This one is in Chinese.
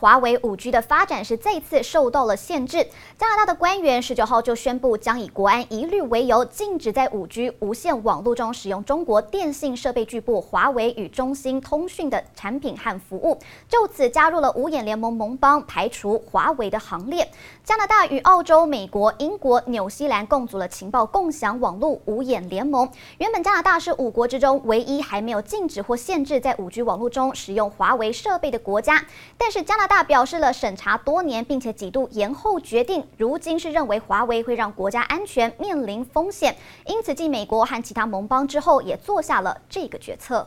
华为五 G 的发展是再次受到了限制。加拿大的官员十九号就宣布，将以国安疑虑为由，禁止在五 G 无线网络中使用中国电信设备巨擘华为与中兴通讯的产品和服务，就此加入了五眼联盟盟邦，排除华为的行列。加拿大与澳洲、美国、英国、纽西兰共组了情报共享网络五眼联盟。原本加拿大是五国之中唯一还没有禁止或限制在五 G 网络中使用华为设备的国家，但是加拿大表示了审查多年，并且几度延后决定。如今是认为华为会让国家安全面临风险，因此继美国和其他盟邦之后，也做下了这个决策。